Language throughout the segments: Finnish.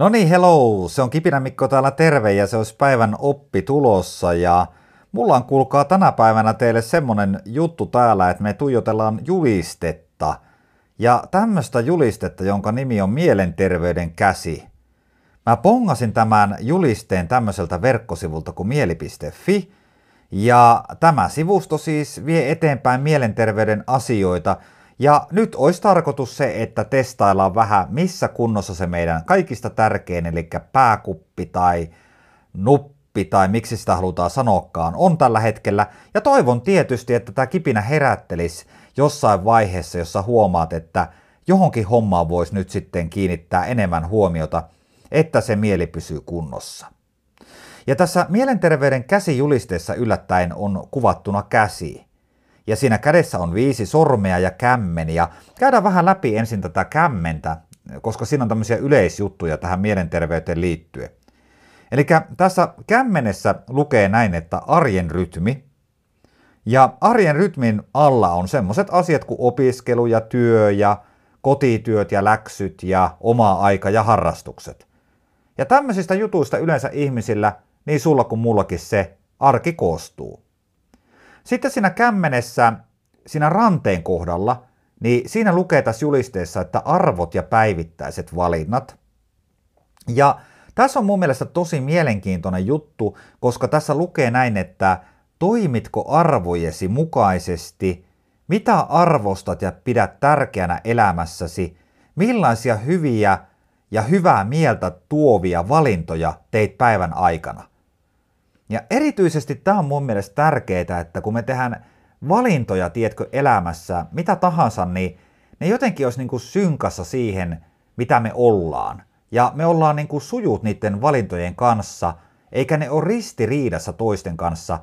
No niin, hello! Se on Kipinä Mikko täällä terve ja se olisi päivän oppi tulossa ja mulla on kuulkaa tänä päivänä teille semmonen juttu täällä, että me tuijotellaan julistetta ja tämmöistä julistetta, jonka nimi on Mielenterveyden käsi. Mä pongasin tämän julisteen tämmöiseltä verkkosivulta kuin mieli.fi ja tämä sivusto siis vie eteenpäin mielenterveyden asioita – ja nyt olisi tarkoitus se, että testaillaan vähän, missä kunnossa se meidän kaikista tärkein, eli pääkuppi tai nuppi tai miksi sitä halutaan sanoakaan, on tällä hetkellä. Ja toivon tietysti, että tämä kipinä herättelisi jossain vaiheessa, jossa huomaat, että johonkin hommaan voisi nyt sitten kiinnittää enemmän huomiota, että se mieli pysyy kunnossa. Ja tässä mielenterveyden käsijulisteessa yllättäen on kuvattuna käsi ja siinä kädessä on viisi sormea ja kämmen, ja käydään vähän läpi ensin tätä kämmentä, koska siinä on tämmöisiä yleisjuttuja tähän mielenterveyteen liittyen. Eli tässä kämmenessä lukee näin, että arjen rytmi, ja arjen rytmin alla on semmoiset asiat kuin opiskelu ja työ ja kotityöt ja läksyt ja oma aika ja harrastukset. Ja tämmöisistä jutuista yleensä ihmisillä, niin sulla kuin mullakin se arki koostuu. Sitten siinä kämmenessä, siinä ranteen kohdalla, niin siinä lukee tässä julisteessa, että arvot ja päivittäiset valinnat. Ja tässä on mun mielestä tosi mielenkiintoinen juttu, koska tässä lukee näin, että toimitko arvojesi mukaisesti, mitä arvostat ja pidät tärkeänä elämässäsi, millaisia hyviä ja hyvää mieltä tuovia valintoja teit päivän aikana. Ja erityisesti tämä on mun mielestä tärkeää, että kun me tehdään valintoja, tiedätkö, elämässä, mitä tahansa, niin ne jotenkin olisi niin kuin synkassa siihen, mitä me ollaan. Ja me ollaan niin kuin sujut niiden valintojen kanssa, eikä ne ole ristiriidassa toisten kanssa,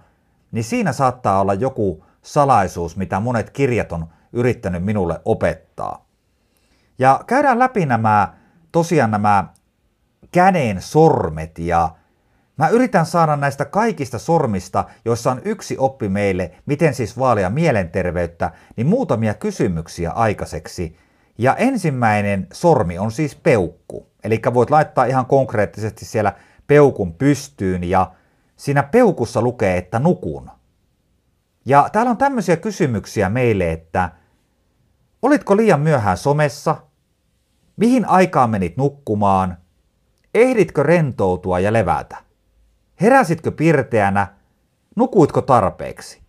niin siinä saattaa olla joku salaisuus, mitä monet kirjat on yrittänyt minulle opettaa. Ja käydään läpi nämä, tosiaan nämä käden sormet ja Mä yritän saada näistä kaikista sormista, joissa on yksi oppi meille, miten siis vaalia mielenterveyttä, niin muutamia kysymyksiä aikaiseksi. Ja ensimmäinen sormi on siis peukku. Eli voit laittaa ihan konkreettisesti siellä peukun pystyyn ja siinä peukussa lukee, että nukun. Ja täällä on tämmöisiä kysymyksiä meille, että olitko liian myöhään somessa? Mihin aikaan menit nukkumaan? Ehditkö rentoutua ja levätä? Heräsitkö pirteänä? Nukuitko tarpeeksi?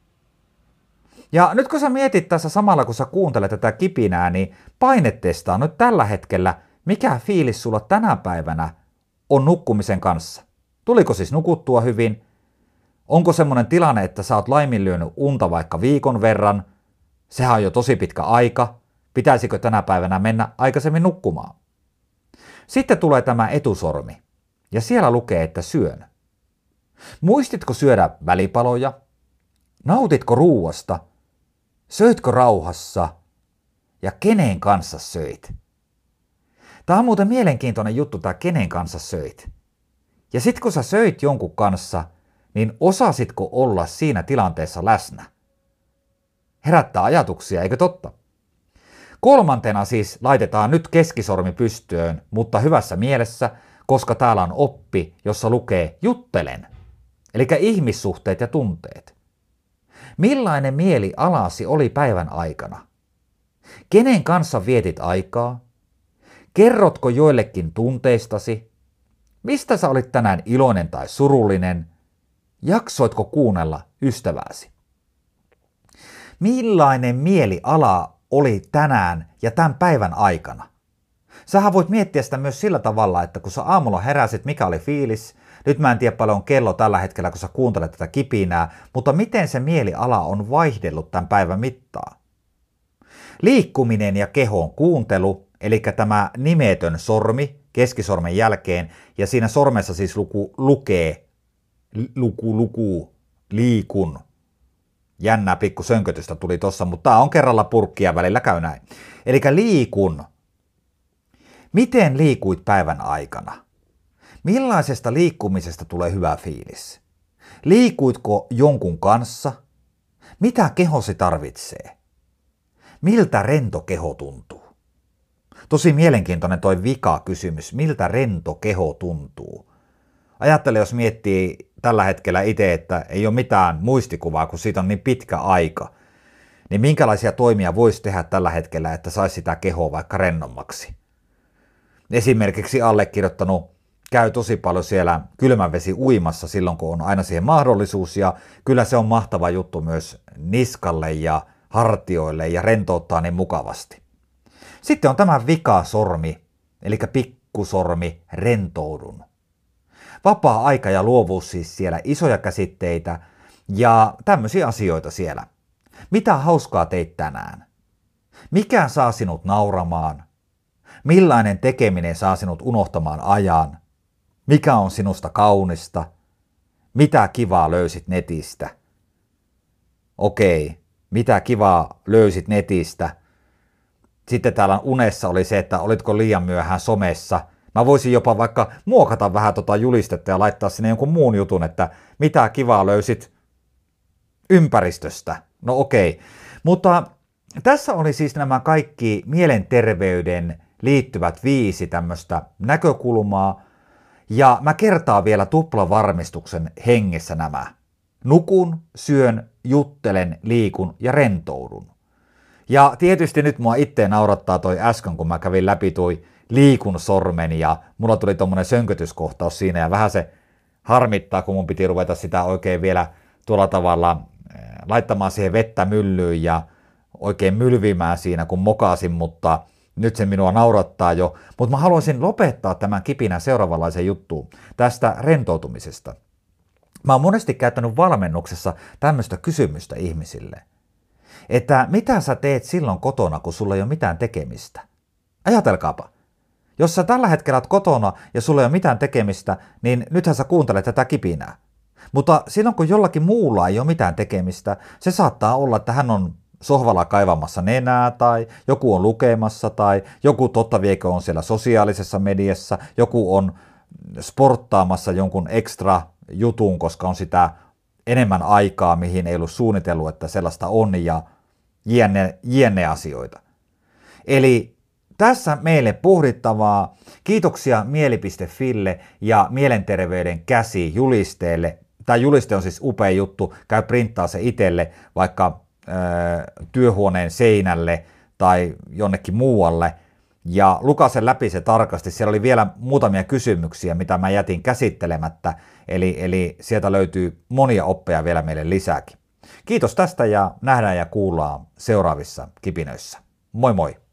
Ja nyt kun sä mietit tässä samalla, kun sä kuuntelet tätä kipinää, niin painetestaa nyt tällä hetkellä, mikä fiilis sulla tänä päivänä on nukkumisen kanssa. Tuliko siis nukuttua hyvin? Onko semmoinen tilanne, että sä oot laiminlyönyt unta vaikka viikon verran? Sehän on jo tosi pitkä aika. Pitäisikö tänä päivänä mennä aikaisemmin nukkumaan? Sitten tulee tämä etusormi. Ja siellä lukee, että syön. Muistitko syödä välipaloja? Nautitko ruuasta? Söitkö rauhassa? Ja kenen kanssa söit? Tämä on muuten mielenkiintoinen juttu, tämä kenen kanssa söit. Ja sit kun sä söit jonkun kanssa, niin osasitko olla siinä tilanteessa läsnä? Herättää ajatuksia, eikö totta? Kolmantena siis laitetaan nyt keskisormi pystyön, mutta hyvässä mielessä, koska täällä on oppi, jossa lukee juttelen – Eli ihmissuhteet ja tunteet. Millainen mieli alasi oli päivän aikana? Kenen kanssa vietit aikaa? Kerrotko joillekin tunteistasi? Mistä sä olit tänään iloinen tai surullinen? Jaksoitko kuunnella ystävääsi? Millainen mieliala oli tänään ja tämän päivän aikana? Sähän voit miettiä sitä myös sillä tavalla, että kun sä aamulla heräsit, mikä oli fiilis, nyt mä en tiedä paljon on kello tällä hetkellä, kun sä kuuntelet tätä kipinää, mutta miten se mieliala on vaihdellut tämän päivän mittaan? Liikkuminen ja kehon kuuntelu, eli tämä nimetön sormi keskisormen jälkeen, ja siinä sormessa siis luku, lukee, luku, luku, liikun. Jännää pikku sönkötystä tuli tossa, mutta tämä on kerralla purkkia välillä käy näin. Eli liikun. Miten liikuit päivän aikana? Millaisesta liikkumisesta tulee hyvä fiilis? Liikuitko jonkun kanssa? Mitä kehosi tarvitsee? Miltä rento keho tuntuu? Tosi mielenkiintoinen toi vika-kysymys, miltä rento keho tuntuu. Ajattele, jos miettii tällä hetkellä itse, että ei ole mitään muistikuvaa, kun siitä on niin pitkä aika, niin minkälaisia toimia voisi tehdä tällä hetkellä, että saisi sitä kehoa vaikka rennommaksi? Esimerkiksi allekirjoittanut käy tosi paljon siellä kylmänvesi uimassa silloin, kun on aina siihen mahdollisuus, ja kyllä se on mahtava juttu myös niskalle ja hartioille ja rentouttaa niin mukavasti. Sitten on tämä vikasormi, eli pikkusormi, rentoudun. Vapaa-aika ja luovuus siis siellä, isoja käsitteitä ja tämmöisiä asioita siellä. Mitä hauskaa teit tänään? Mikä saa sinut nauramaan? Millainen tekeminen saa sinut unohtamaan ajan? Mikä on sinusta kaunista? Mitä kivaa löysit netistä? Okei, mitä kivaa löysit netistä? Sitten täällä unessa oli se, että olitko liian myöhään somessa. Mä voisin jopa vaikka muokata vähän tota julistetta ja laittaa sinne jonkun muun jutun, että mitä kivaa löysit ympäristöstä. No okei. Mutta tässä oli siis nämä kaikki mielenterveyden liittyvät viisi tämmöistä näkökulmaa, ja mä kertaan vielä tuplavarmistuksen hengessä nämä. Nukun, syön, juttelen, liikun ja rentoudun. Ja tietysti nyt mua itse naurattaa toi äsken, kun mä kävin läpi toi liikun sormen ja mulla tuli tommonen sönkötyskohtaus siinä ja vähän se harmittaa, kun mun piti ruveta sitä oikein vielä tuolla tavalla eh, laittamaan siihen vettä myllyyn ja oikein mylvimään siinä, kun mokasin, mutta nyt se minua naurattaa jo, mutta mä haluaisin lopettaa tämän kipinän seuraavanlaisen juttuun tästä rentoutumisesta. Mä oon monesti käyttänyt valmennuksessa tämmöistä kysymystä ihmisille, että mitä sä teet silloin kotona, kun sulla ei ole mitään tekemistä? Ajatelkaapa, jos sä tällä hetkellä oot kotona ja sulla ei ole mitään tekemistä, niin nythän sä kuuntelet tätä kipinää. Mutta silloin kun jollakin muulla ei ole mitään tekemistä, se saattaa olla, että hän on sohvalla kaivamassa nenää tai joku on lukemassa tai joku totta viekö on siellä sosiaalisessa mediassa, joku on sporttaamassa jonkun ekstra jutun, koska on sitä enemmän aikaa, mihin ei ollut suunnitellut, että sellaista on ja jienne, jienne asioita. Eli tässä meille pohdittavaa. Kiitoksia Mieli.fille ja Mielenterveyden käsi julisteelle. Tämä juliste on siis upea juttu, käy printtaa se itselle, vaikka työhuoneen seinälle tai jonnekin muualle ja lukasen läpi se tarkasti. Siellä oli vielä muutamia kysymyksiä, mitä mä jätin käsittelemättä, eli, eli sieltä löytyy monia oppeja vielä meille lisääkin. Kiitos tästä ja nähdään ja kuullaan seuraavissa kipinöissä. Moi moi!